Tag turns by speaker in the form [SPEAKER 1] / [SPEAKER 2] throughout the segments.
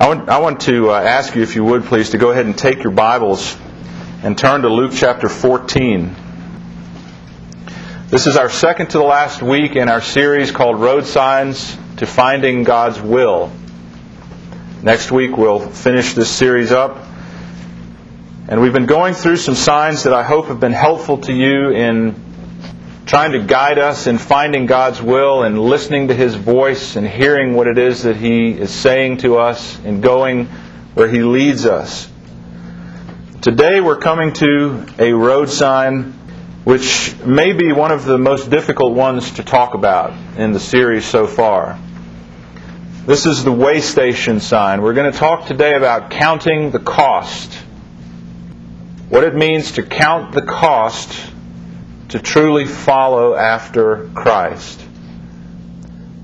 [SPEAKER 1] I want, I want to uh, ask you, if you would please, to go ahead and take your Bibles and turn to Luke chapter 14. This is our second to the last week in our series called Road Signs to Finding God's Will. Next week we'll finish this series up. And we've been going through some signs that I hope have been helpful to you in trying to guide us in finding God's will and listening to His voice and hearing what it is that He is saying to us and going where He leads us. Today we're coming to a road sign which may be one of the most difficult ones to talk about in the series so far. This is the way station sign. We're going to talk today about counting the cost. What it means to count the cost to truly follow after Christ.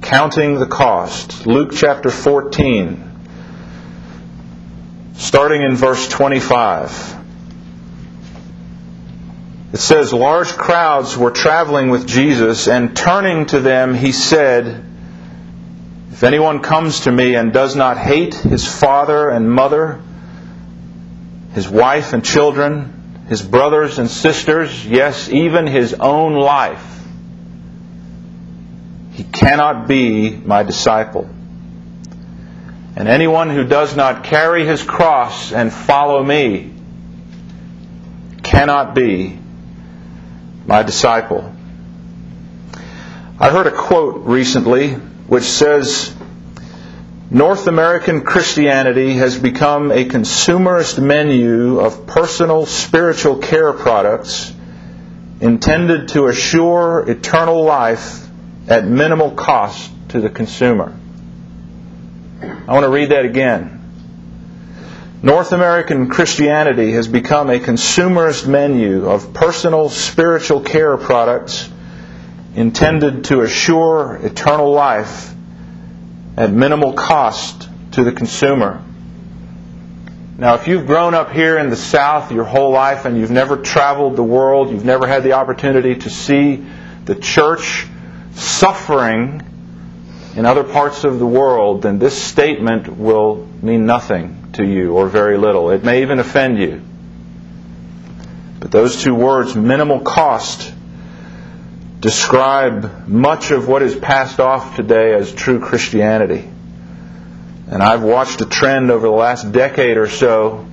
[SPEAKER 1] Counting the cost. Luke chapter 14, starting in verse 25. It says, Large crowds were traveling with Jesus, and turning to them, he said, If anyone comes to me and does not hate his father and mother, his wife and children, his brothers and sisters, yes, even his own life, he cannot be my disciple. And anyone who does not carry his cross and follow me cannot be my disciple. I heard a quote recently which says, North American Christianity has become a consumerist menu of personal spiritual care products intended to assure eternal life at minimal cost to the consumer. I want to read that again. North American Christianity has become a consumerist menu of personal spiritual care products intended to assure eternal life at minimal cost to the consumer. Now, if you've grown up here in the South your whole life and you've never traveled the world, you've never had the opportunity to see the church suffering in other parts of the world, then this statement will mean nothing to you or very little. It may even offend you. But those two words, minimal cost, describe much of what is passed off today as true Christianity. And I've watched a trend over the last decade or so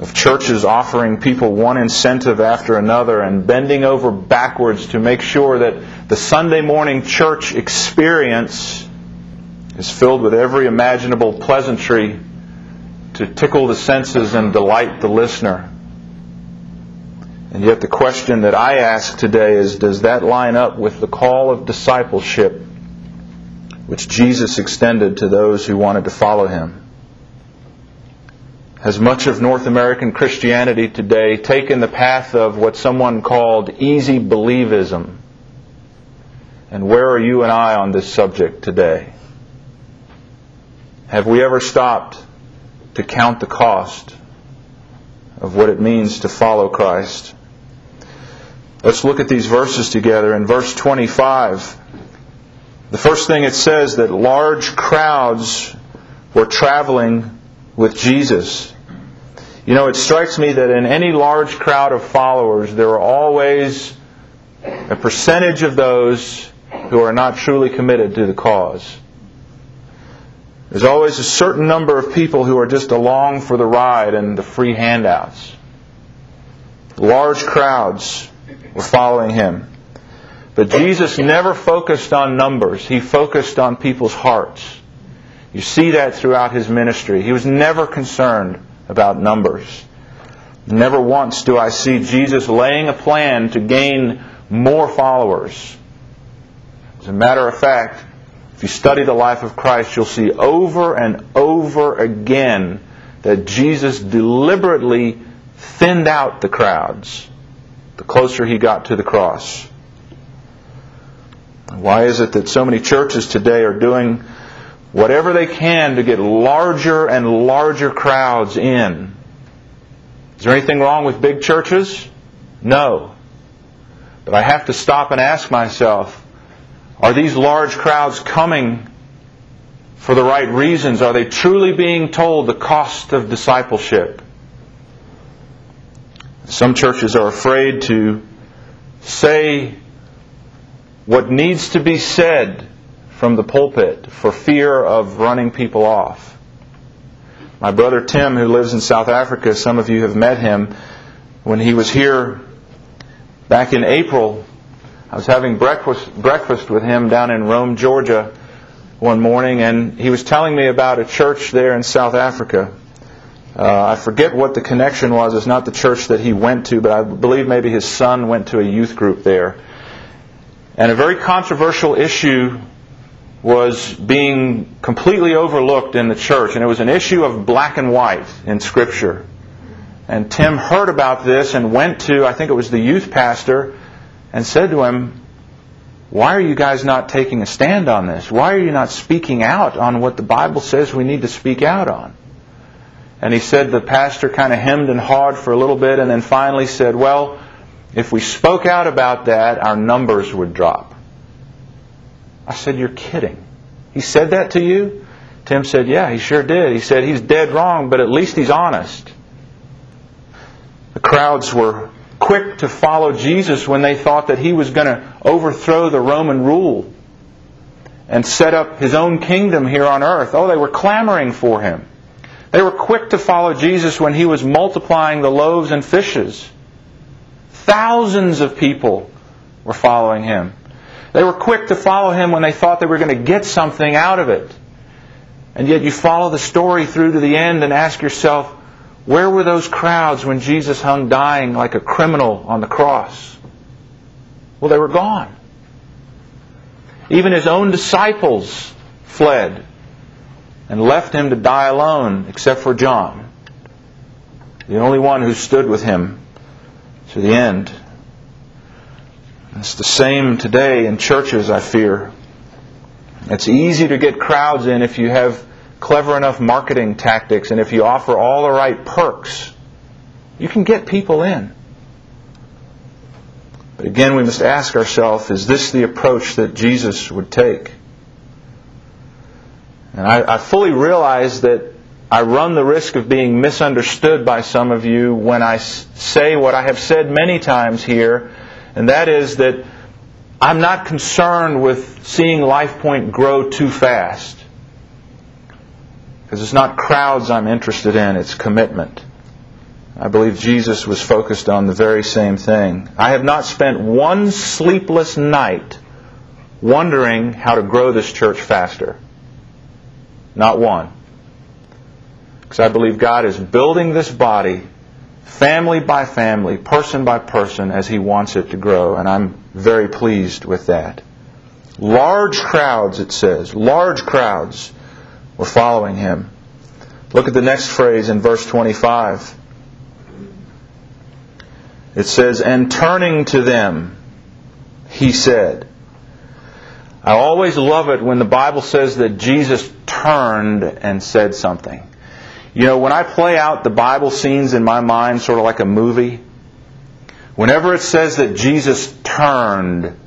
[SPEAKER 1] of churches offering people one incentive after another and bending over backwards to make sure that the Sunday morning church experience is filled with every imaginable pleasantry to tickle the senses and delight the listener. And yet, the question that I ask today is Does that line up with the call of discipleship which Jesus extended to those who wanted to follow him? Has much of North American Christianity today taken the path of what someone called easy believism? And where are you and I on this subject today? Have we ever stopped to count the cost of what it means to follow Christ? Let's look at these verses together. In verse 25, the first thing it says that large crowds were traveling with Jesus. You know, it strikes me that in any large crowd of followers, there are always a percentage of those who are not truly committed to the cause. There's always a certain number of people who are just along for the ride and the free handouts. Large crowds were following him. But Jesus never focused on numbers, he focused on people's hearts. You see that throughout his ministry. He was never concerned about numbers. Never once do I see Jesus laying a plan to gain more followers. As a matter of fact, if you study the life of Christ, you'll see over and over again that Jesus deliberately thinned out the crowds the closer he got to the cross. Why is it that so many churches today are doing whatever they can to get larger and larger crowds in? Is there anything wrong with big churches? No. But I have to stop and ask myself are these large crowds coming for the right reasons? Are they truly being told the cost of discipleship? Some churches are afraid to say what needs to be said from the pulpit for fear of running people off. My brother Tim, who lives in South Africa, some of you have met him. When he was here back in April, I was having breakfast, breakfast with him down in Rome, Georgia one morning, and he was telling me about a church there in South Africa. Uh, I forget what the connection was. It's not the church that he went to, but I believe maybe his son went to a youth group there. And a very controversial issue was being completely overlooked in the church, and it was an issue of black and white in Scripture. And Tim heard about this and went to, I think it was the youth pastor, and said to him, why are you guys not taking a stand on this? Why are you not speaking out on what the Bible says we need to speak out on? And he said the pastor kind of hemmed and hawed for a little bit and then finally said, Well, if we spoke out about that, our numbers would drop. I said, You're kidding. He said that to you? Tim said, Yeah, he sure did. He said, He's dead wrong, but at least he's honest. The crowds were quick to follow Jesus when they thought that he was going to overthrow the Roman rule and set up his own kingdom here on earth. Oh, they were clamoring for him. They were quick to follow Jesus when he was multiplying the loaves and fishes. Thousands of people were following him. They were quick to follow him when they thought they were going to get something out of it. And yet you follow the story through to the end and ask yourself, where were those crowds when Jesus hung dying like a criminal on the cross? Well, they were gone. Even his own disciples fled and left him to die alone, except for John, the only one who stood with him to the end. It's the same today in churches, I fear. It's easy to get crowds in if you have clever enough marketing tactics and if you offer all the right perks, you can get people in. But again, we must ask ourselves is this the approach that Jesus would take? And I, I, fully realize that I run the risk of being misunderstood by some of you when I say what I have said many times here, and that is that I'm not concerned with seeing LifePoint grow too fast. Because it's not crowds I'm interested in, it's commitment. I believe Jesus was focused on the very same thing. I have not spent one sleepless night wondering how to grow this church faster. Not one. Because I believe God is building this body family by family, person by person, as He wants it to grow. And I'm very pleased with that. Large crowds, it says, large crowds were following him. Look at the next phrase in verse 25. It says, And turning to them, he said, I always love it when the Bible says that Jesus turned and said something. You know, when I play out the Bible scenes in my mind, sort of like a movie, whenever it says that Jesus turned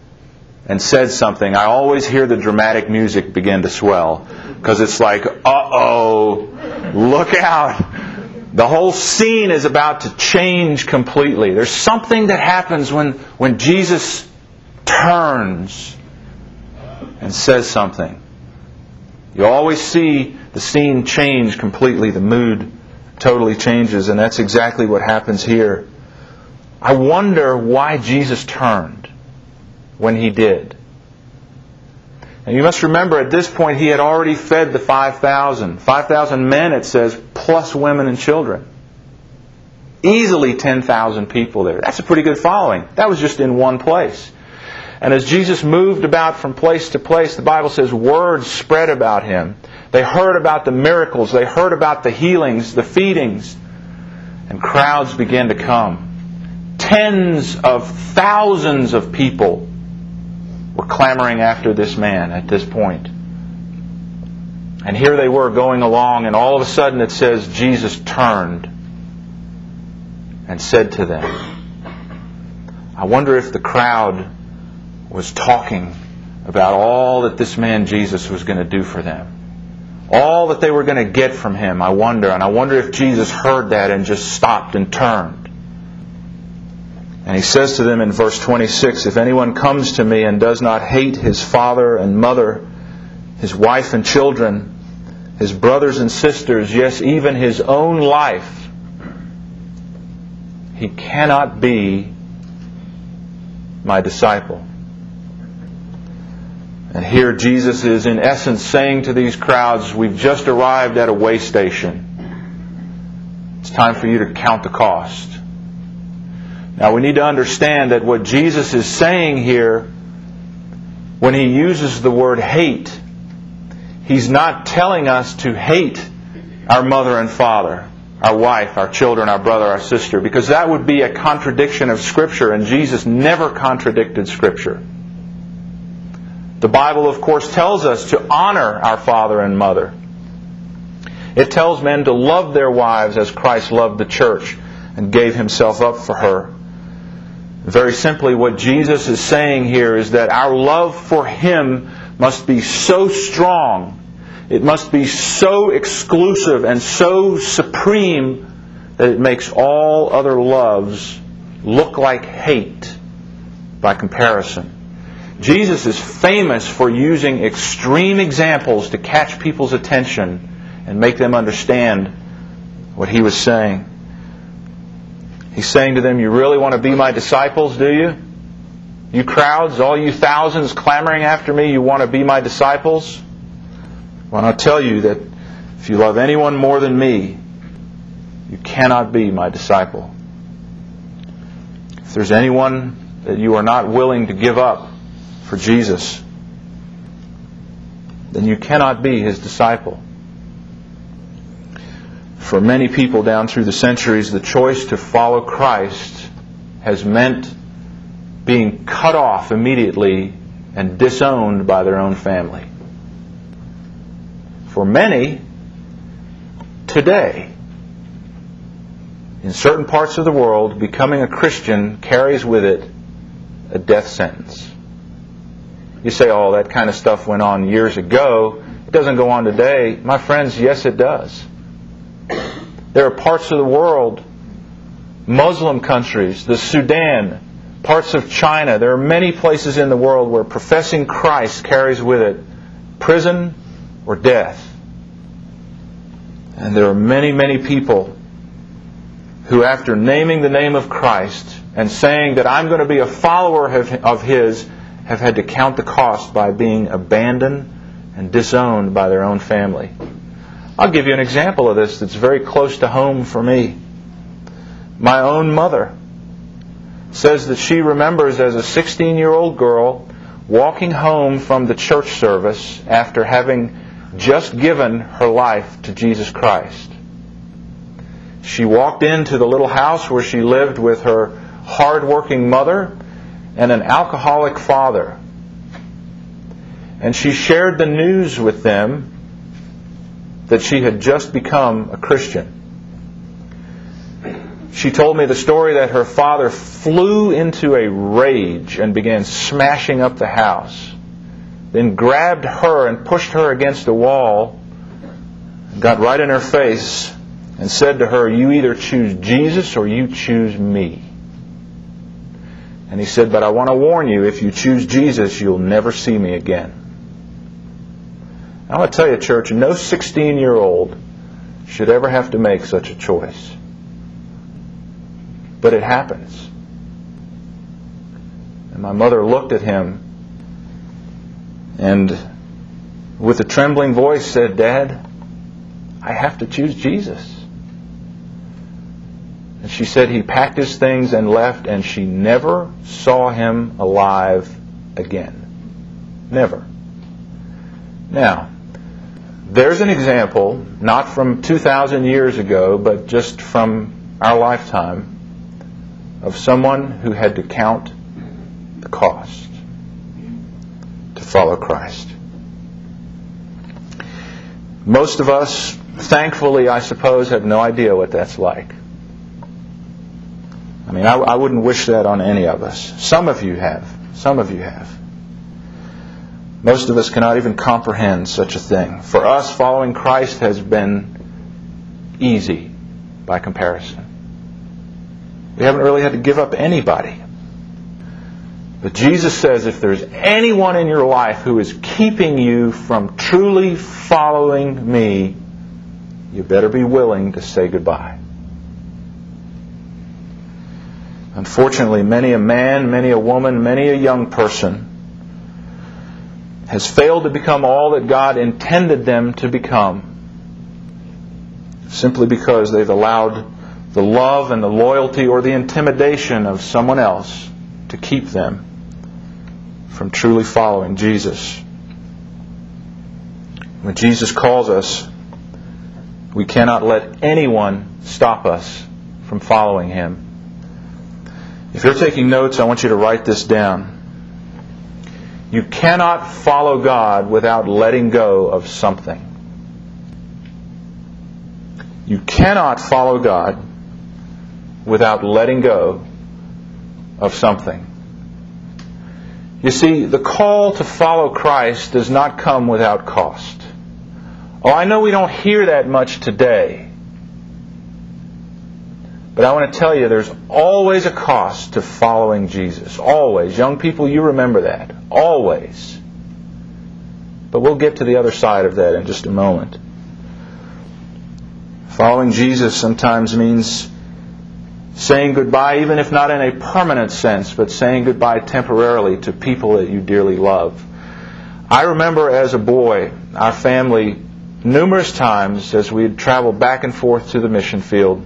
[SPEAKER 1] and said something, I always hear the dramatic music begin to swell. Because it's like, uh oh, look out. The whole scene is about to change completely. There's something that happens when, when Jesus turns and says something. You always see the scene change completely, the mood totally changes, and that's exactly what happens here. I wonder why Jesus turned when he did. And you must remember at this point he had already fed the 5,000. 5,000 men, it says, plus women and children. Easily 10,000 people there. That's a pretty good following. That was just in one place. And as Jesus moved about from place to place, the Bible says words spread about him. They heard about the miracles, they heard about the healings, the feedings, and crowds began to come. Tens of thousands of people were clamoring after this man at this point. And here they were going along, and all of a sudden it says Jesus turned and said to them, I wonder if the crowd was talking about all that this man Jesus was going to do for them. all that they were going to get from him, I wonder. And I wonder if Jesus heard that and just stopped and turned. And he says to them in verse 26 If anyone comes to me and does not hate his father and mother, his wife and children, his brothers and sisters, yes, even his own life, he cannot be my disciple. And here Jesus is, in essence, saying to these crowds, We've just arrived at a way station. It's time for you to count the cost. Now, we need to understand that what Jesus is saying here, when he uses the word hate, he's not telling us to hate our mother and father, our wife, our children, our brother, our sister, because that would be a contradiction of Scripture, and Jesus never contradicted Scripture. The Bible, of course, tells us to honor our father and mother. It tells men to love their wives as Christ loved the church and gave himself up for her. Very simply, what Jesus is saying here is that our love for him must be so strong, it must be so exclusive and so supreme that it makes all other loves look like hate by comparison. Jesus is famous for using extreme examples to catch people's attention and make them understand what he was saying. He's saying to them, You really want to be my disciples, do you? You crowds, all you thousands clamoring after me, you want to be my disciples? Well, I'll tell you that if you love anyone more than me, you cannot be my disciple. If there's anyone that you are not willing to give up, for Jesus, then you cannot be his disciple. For many people down through the centuries, the choice to follow Christ has meant being cut off immediately and disowned by their own family. For many, today, in certain parts of the world, becoming a Christian carries with it a death sentence. You say, oh, that kind of stuff went on years ago. It doesn't go on today. My friends, yes, it does. There are parts of the world, Muslim countries, the Sudan, parts of China. There are many places in the world where professing Christ carries with it prison or death. And there are many, many people who, after naming the name of Christ and saying that I'm going to be a follower of His, have had to count the cost by being abandoned and disowned by their own family. I'll give you an example of this that's very close to home for me. My own mother says that she remembers as a 16 year old girl walking home from the church service after having just given her life to Jesus Christ. She walked into the little house where she lived with her hard-working mother and an alcoholic father. And she shared the news with them that she had just become a Christian. She told me the story that her father flew into a rage and began smashing up the house, then grabbed her and pushed her against a wall, got right in her face, and said to her, You either choose Jesus or you choose me. And he said, But I want to warn you, if you choose Jesus, you'll never see me again. I want to tell you, church, no 16 year old should ever have to make such a choice. But it happens. And my mother looked at him and, with a trembling voice, said, Dad, I have to choose Jesus. And she said he packed his things and left, and she never saw him alive again. Never. Now, there's an example, not from 2,000 years ago, but just from our lifetime, of someone who had to count the cost to follow Christ. Most of us, thankfully, I suppose, have no idea what that's like. I mean, I, I wouldn't wish that on any of us. Some of you have. Some of you have. Most of us cannot even comprehend such a thing. For us, following Christ has been easy by comparison. We haven't really had to give up anybody. But Jesus says if there's anyone in your life who is keeping you from truly following me, you better be willing to say goodbye. Unfortunately, many a man, many a woman, many a young person has failed to become all that God intended them to become simply because they've allowed the love and the loyalty or the intimidation of someone else to keep them from truly following Jesus. When Jesus calls us, we cannot let anyone stop us from following Him. If you're taking notes, I want you to write this down. You cannot follow God without letting go of something. You cannot follow God without letting go of something. You see, the call to follow Christ does not come without cost. Oh, I know we don't hear that much today. But I want to tell you, there's always a cost to following Jesus. Always. Young people, you remember that. Always. But we'll get to the other side of that in just a moment. Following Jesus sometimes means saying goodbye, even if not in a permanent sense, but saying goodbye temporarily to people that you dearly love. I remember as a boy, our family, numerous times as we had traveled back and forth to the mission field,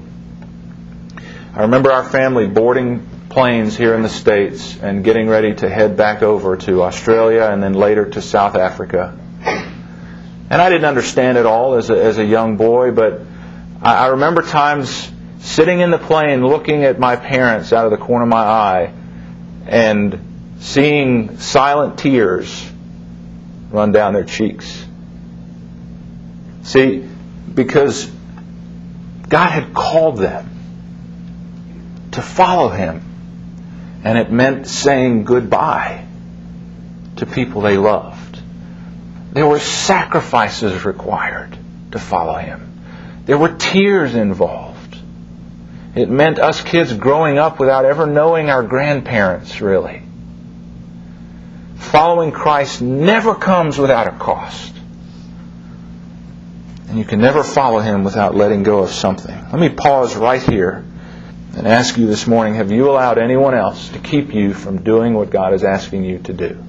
[SPEAKER 1] I remember our family boarding planes here in the States and getting ready to head back over to Australia and then later to South Africa. And I didn't understand it all as a, as a young boy, but I, I remember times sitting in the plane looking at my parents out of the corner of my eye and seeing silent tears run down their cheeks. See, because God had called them to follow Him, and it meant saying goodbye to people they loved. There were sacrifices required to follow Him. There were tears involved. It meant us kids growing up without ever knowing our grandparents, really. Following Christ never comes without a cost. And you can never follow Him without letting go of something. Let me pause right here and ask you this morning have you allowed anyone else to keep you from doing what God is asking you to do?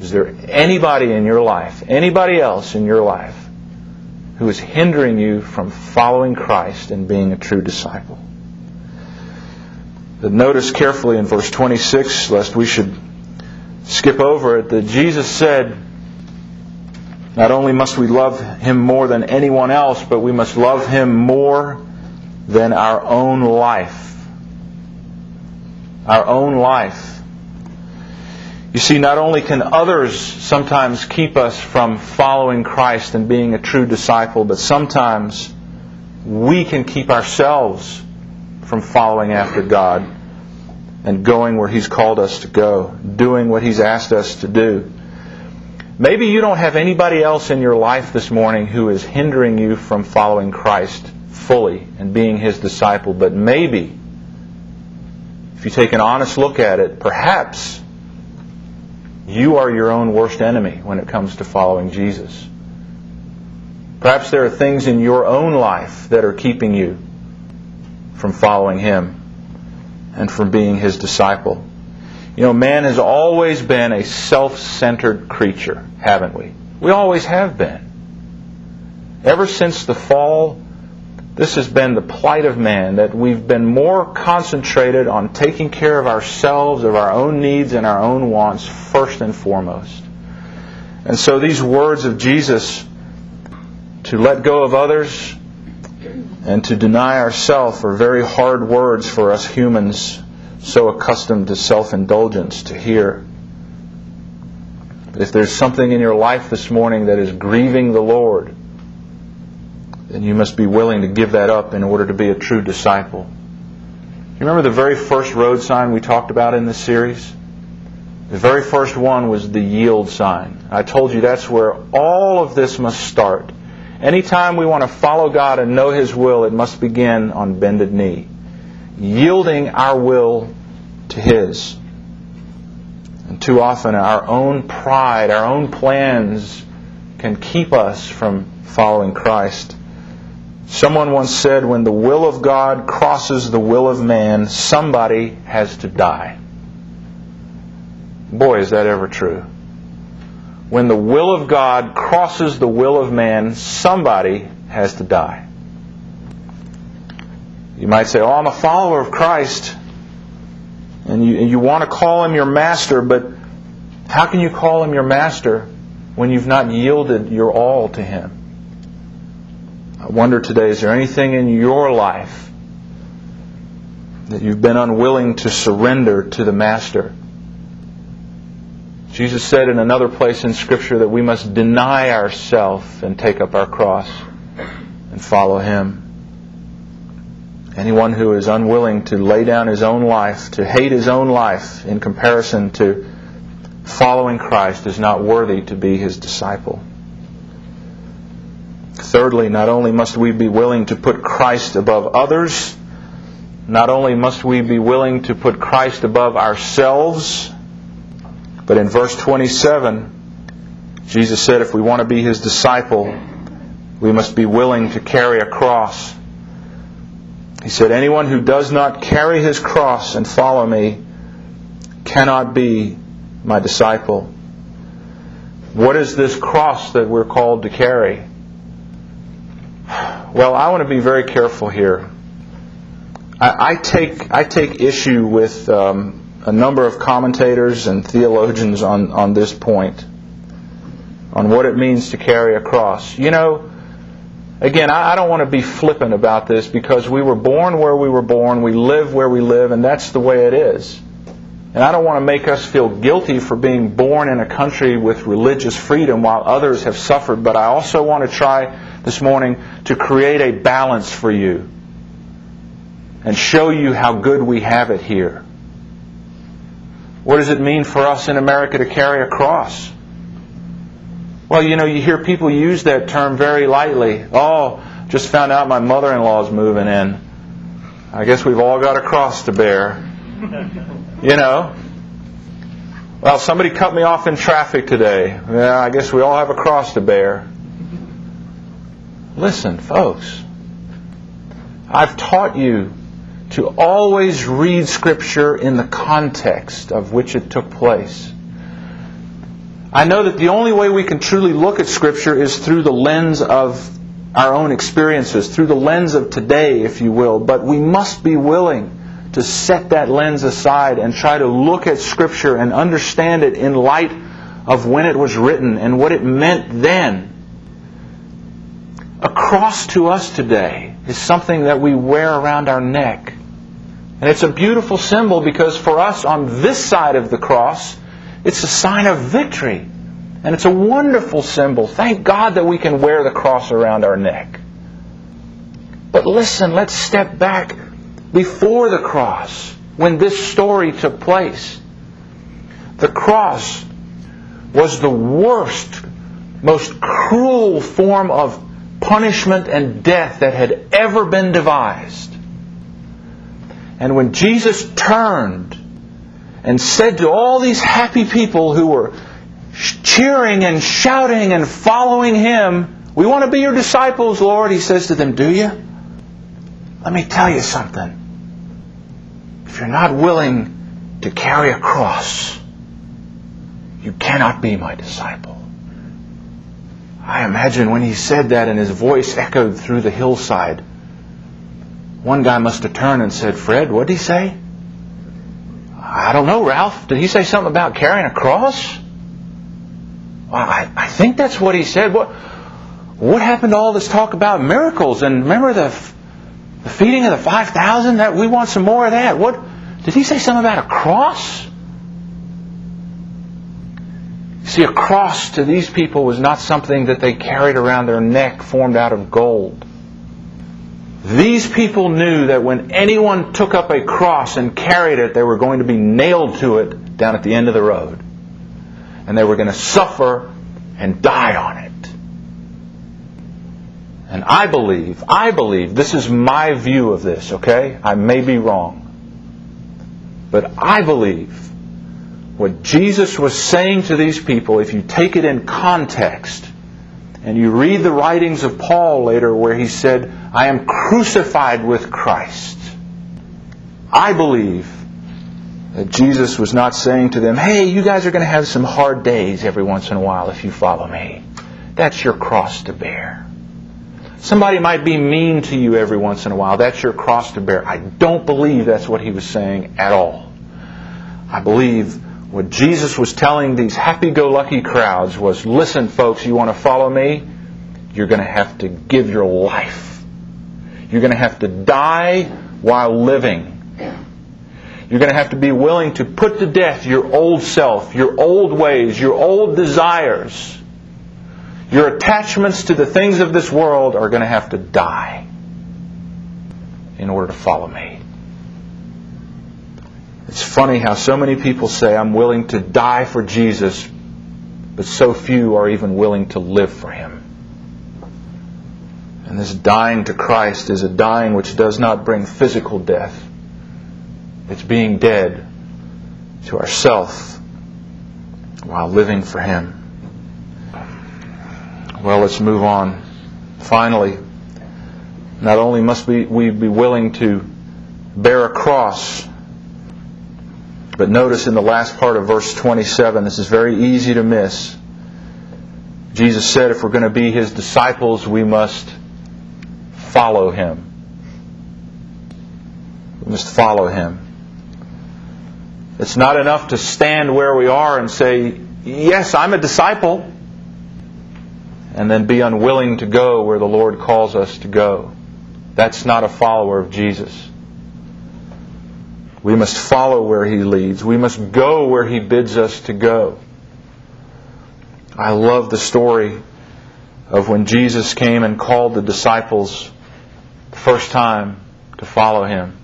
[SPEAKER 1] Is there anybody in your life, anybody else in your life, who is hindering you from following Christ and being a true disciple. But notice carefully in verse 26, lest we should skip over it, that Jesus said, not only must we love Him more than anyone else, but we must love Him more than our own life. Our own life. You see, not only can others sometimes keep us from following Christ and being a true disciple, but sometimes we can keep ourselves from following after God and going where He's called us to go, doing what He's asked us to do. Maybe you don't have anybody else in your life this morning who is hindering you from following Christ fully and being His disciple, but maybe, if you take an honest look at it, perhaps you are your own worst enemy when it comes to following Jesus. Perhaps there are things in your own life that are keeping you from following Him and from being His disciple. You know, man has always been a self centered creature, haven't we? We always have been. Ever since the fall this has been the plight of man, that we've been more concentrated on taking care of ourselves, of our own needs and our own wants first and foremost. And so these words of Jesus to let go of others and to deny ourselves are very hard words for us humans so accustomed to self indulgence to hear. But if there's something in your life this morning that is grieving the Lord, then you must be willing to give that up in order to be a true disciple. You remember the very first road sign we talked about in this series? The very first one was the yield sign. I told you that's where all of this must start. Anytime we want to follow God and know His will, it must begin on bended knee, yielding our will to His. And too often, our own pride, our own plans can keep us from following Christ. Someone once said, when the will of God crosses the will of man, somebody has to die. Boy, is that ever true. When the will of God crosses the will of man, somebody has to die. You might say, Oh, I'm a follower of Christ. And you, you want to call him your master, but how can you call him your master when you've not yielded your all to him? I wonder today, is there anything in your life that you've been unwilling to surrender to the master? Jesus said in another place in Scripture that we must deny ourselves and take up our cross and follow Him. Anyone who is unwilling to lay down his own life, to hate his own life in comparison to following Christ, is not worthy to be His disciple. Thirdly, not only must we be willing to put Christ above others, not only must we be willing to put Christ above ourselves, but in verse 27, Jesus said if we want to be his disciple, we must be willing to carry a cross. He said, Anyone who does not carry his cross and follow me cannot be my disciple. What is this cross that we're called to carry? Well, I want to be very careful here. I, I take I take issue with um, a number of commentators and theologians on, on this point, on what it means to carry a cross. You know, again, I, I don't want to be flippant about this because we were born where we were born, we live where we live, and that's the way it is. And I don't want to make us feel guilty for being born in a country with religious freedom while others have suffered, but I also want to try this morning to create a balance for you and show you how good we have it here. What does it mean for us in America to carry a cross? Well, you know, you hear people use that term very lightly. Oh, just found out my mother in law's moving in. I guess we've all got a cross to bear. You know? Well, somebody cut me off in traffic today. Yeah, I guess we all have a cross to bear. Listen, folks. I've taught you to always read Scripture in the context of which it took place. I know that the only way we can truly look at Scripture is through the lens of our own experiences, through the lens of today, if you will, but we must be willing to set that lens aside and try to look at Scripture and understand it in light of when it was written and what it meant then. A cross to us today is something that we wear around our neck. And it's a beautiful symbol because for us on this side of the cross, it's a sign of victory. And it's a wonderful symbol. Thank God that we can wear the cross around our neck. But listen, let's step back before the cross when this story took place. The cross was the worst, most cruel form of punishment and death that had ever been devised. And when Jesus turned and said to all these happy people who were cheering and shouting and following him, We want to be your disciples, Lord, he says to them, Do you? Let me tell you something. If you're not willing to carry a cross, you cannot be my disciple. I imagine when he said that and his voice echoed through the hillside, one guy must have turned and said, Fred, what did he say? I don't know, Ralph. Did he say something about carrying a cross? Well, I, I think that's what he said. What, what happened to all this talk about miracles? And remember the, the feeding of the 5,000? That We want some more of that. What Did he say something about a cross? See, a cross to these people was not something that they carried around their neck formed out of gold. These people knew that when anyone took up a cross and carried it, they were going to be nailed to it down at the end of the road. And they were going to suffer and die on it. And I believe, I believe, this is my view of this, okay? I may be wrong. But I believe what Jesus was saying to these people, if you take it in context, and you read the writings of Paul later where he said, I am crucified with Christ. I believe that Jesus was not saying to them, hey, you guys are going to have some hard days every once in a while if you follow me. That's your cross to bear. Somebody might be mean to you every once in a while. That's your cross to bear. I don't believe that's what he was saying at all. I believe what Jesus was telling these happy go lucky crowds was listen, folks, you want to follow me? You're going to have to give your life. You're going to have to die while living. You're going to have to be willing to put to death your old self, your old ways, your old desires. Your attachments to the things of this world are going to have to die in order to follow me. It's funny how so many people say, I'm willing to die for Jesus, but so few are even willing to live for him. And this dying to Christ is a dying which does not bring physical death. It's being dead to ourself while living for Him. Well, let's move on. Finally, not only must we, be willing to bear a cross, but notice in the last part of verse 27, this is very easy to miss. Jesus said if we're going to be his disciples, we must follow him. We must follow him. It's not enough to stand where we are and say, Yes, I'm a disciple, and then be unwilling to go where the Lord calls us to go. That's not a follower of Jesus. We must follow where He leads. We must go where He bids us to go. I love the story of when Jesus came and called the disciples the first time to follow Him.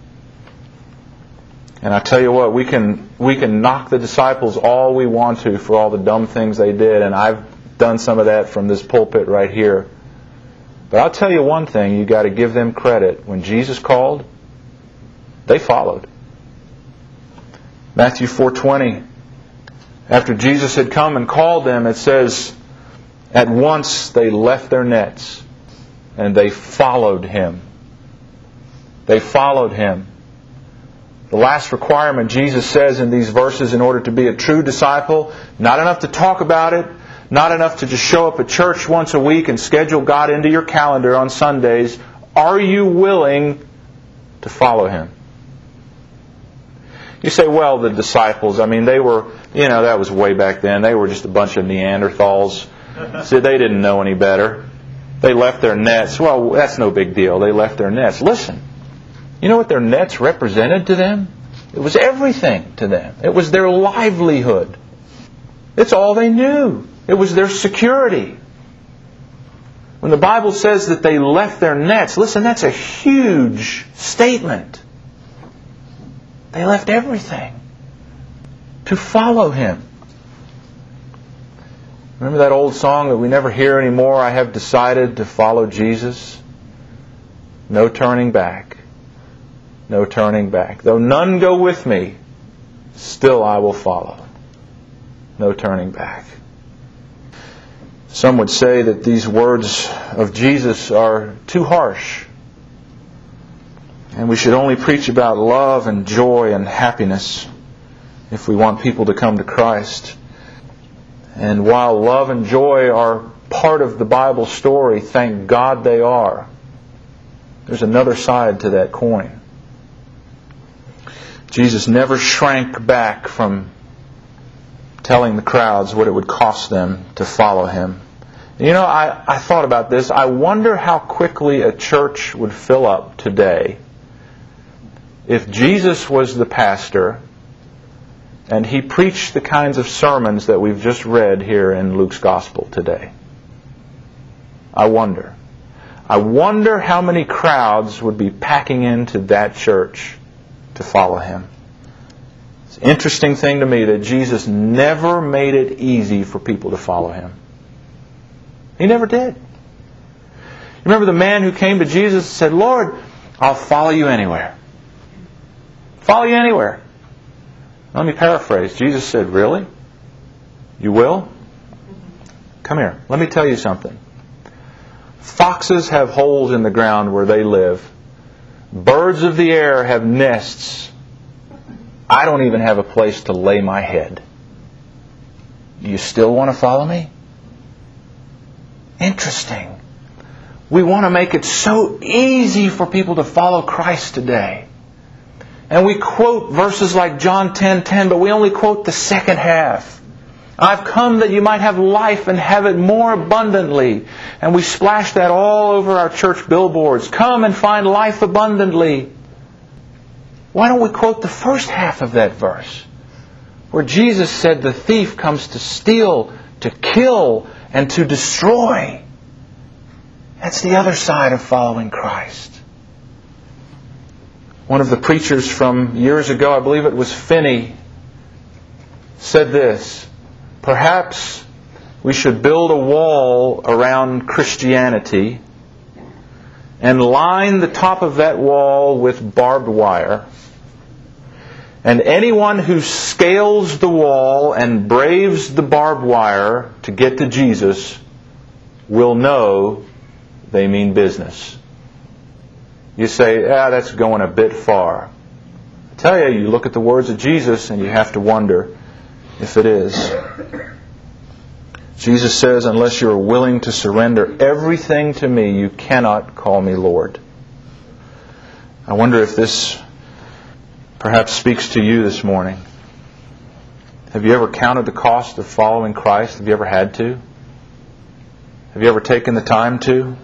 [SPEAKER 1] And I tell you what, we can we can knock the disciples all we want to for all the dumb things they did, and I've done some of that from this pulpit right here. But I'll tell you one thing, you got to give them credit. When Jesus called, they followed. Matthew 4:20 After Jesus had come and called them, it says at once they left their nets and they followed him. They followed him. The last requirement Jesus says in these verses in order to be a true disciple, not enough to talk about it, not enough to just show up at church once a week and schedule God into your calendar on Sundays. Are you willing to follow Him? You say, well, the disciples, I mean, they were, you know, that was way back then. They were just a bunch of Neanderthals. See, they didn't know any better. They left their nets. Well, that's no big deal. They left their nets. Listen, you know what their nets represented to them? It was everything to them. It was their livelihood. It's all they knew. It was their security. When the Bible says that they left their nets, listen, that's a huge statement. They left everything to follow him. Remember that old song that we never hear anymore? I have decided to follow Jesus. No turning back. No turning back. Though none go with me, still I will follow. No turning back. Some would say that these words of Jesus are too harsh and we should only preach about love and joy and happiness if we want people to come to Christ. And while love and joy are part of the Bible story, thank God they are, there's another side to that coin. Jesus never shrank back from telling the crowds what it would cost them to follow him. You know, I, I thought about this. I wonder how quickly a church would fill up today if Jesus was the pastor and he preached the kinds of sermons that we've just read here in Luke's gospel today? I wonder. I wonder how many crowds would be packing into that church to follow him. It's an interesting thing to me that Jesus never made it easy for people to follow him. He never did. You remember the man who came to Jesus and said, Lord, I'll follow you anywhere. Follow you anywhere. Let me paraphrase. Jesus said, Really? You will? Come here. Let me tell you something. Foxes have holes in the ground where they live. Birds of the air have nests. I don't even have a place to lay my head. You still want to follow me? Interesting. We want to make it so easy for people to follow Christ today. And we quote verses like John 10:10, 10, 10, but we only quote the second half. I've come that you might have life and have it more abundantly. And we splash that all over our church billboards. Come and find life abundantly. Why don't we quote the first half of that verse? Where Jesus said the thief comes to steal, to kill, and to destroy. That's the other side of following Christ. One of the preachers from years ago, I believe it was Finney, said this Perhaps we should build a wall around Christianity and line the top of that wall with barbed wire. And anyone who scales the wall and braves the barbed wire to get to Jesus will know they mean business. You say, ah, that's going a bit far. I tell you, you look at the words of Jesus and you have to wonder if it is. Jesus says, unless you are willing to surrender everything to me, you cannot call me Lord. I wonder if this perhaps speaks to you this morning. Have you ever counted the cost of following Christ? Have you ever had to? Have you ever taken the time to?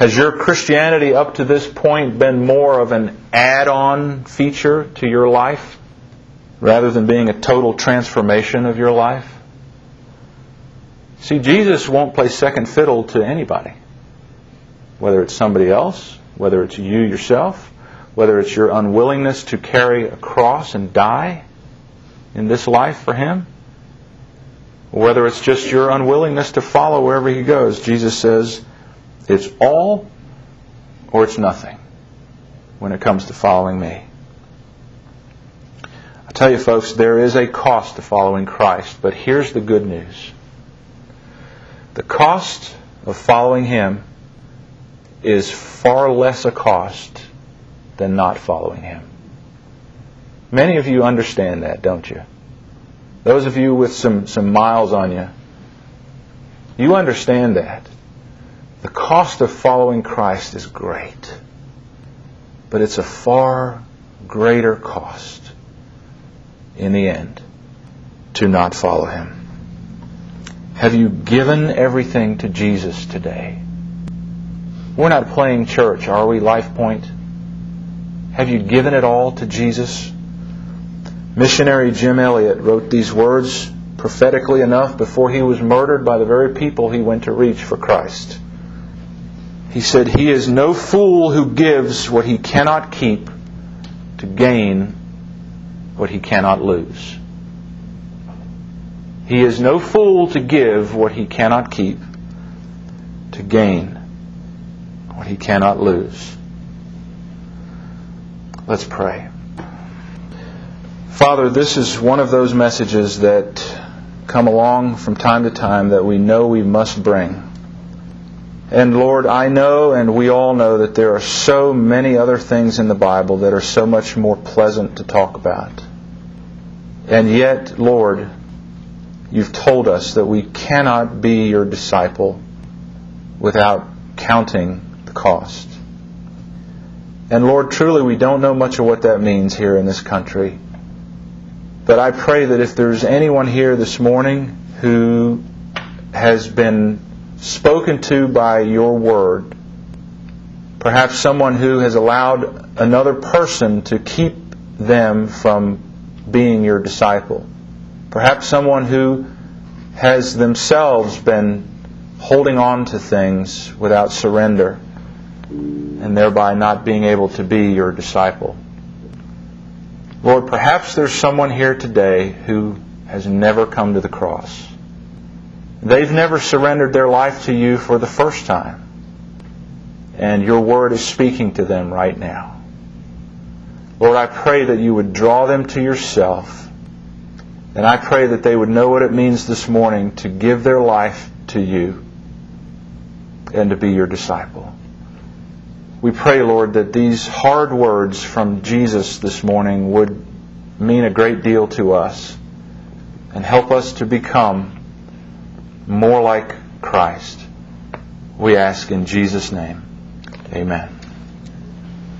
[SPEAKER 1] Has your Christianity up to this point been more of an add on feature to your life rather than being a total transformation of your life? See, Jesus won't play second fiddle to anybody. Whether it's somebody else, whether it's you yourself, whether it's your unwillingness to carry a cross and die in this life for Him, whether it's just your unwillingness to follow wherever He goes. Jesus says, it's all or it's nothing when it comes to following me. I tell you, folks, there is a cost to following Christ, but here's the good news. The cost of following Him is far less a cost than not following Him. Many of you understand that, don't you? Those of you with some, some miles on you, you understand that. The cost of following Christ is great, but it's a far greater cost in the end to not follow Him. Have you given everything to Jesus today? We're not playing church, are we, Life Point? Have you given it all to Jesus? Missionary Jim Elliot wrote these words prophetically enough before he was murdered by the very people he went to reach for Christ. He said, He is no fool who gives what he cannot keep to gain what he cannot lose. He is no fool to give what he cannot keep to gain what he cannot lose. Let's pray. Father, this is one of those messages that come along from time to time that we know we must bring. And Lord, I know and we all know that there are so many other things in the Bible that are so much more pleasant to talk about. And yet, Lord, you've told us that we cannot be your disciple without counting the cost. And Lord, truly, we don't know much of what that means here in this country. But I pray that if there's anyone here this morning who has been spoken to by your word. Perhaps someone who has allowed another person to keep them from being your disciple. Perhaps someone who has themselves been holding on to things without surrender and thereby not being able to be your disciple. Lord, perhaps there's someone here today who has never come to the cross. They've never surrendered their life to you for the first time. And your word is speaking to them right now. Lord, I pray that you would draw them to yourself. And I pray that they would know what it means this morning to give their life to you and to be your disciple. We pray, Lord, that these hard words from Jesus this morning would mean a great deal to us and help us to become more like Christ. We ask in Jesus' name. Amen.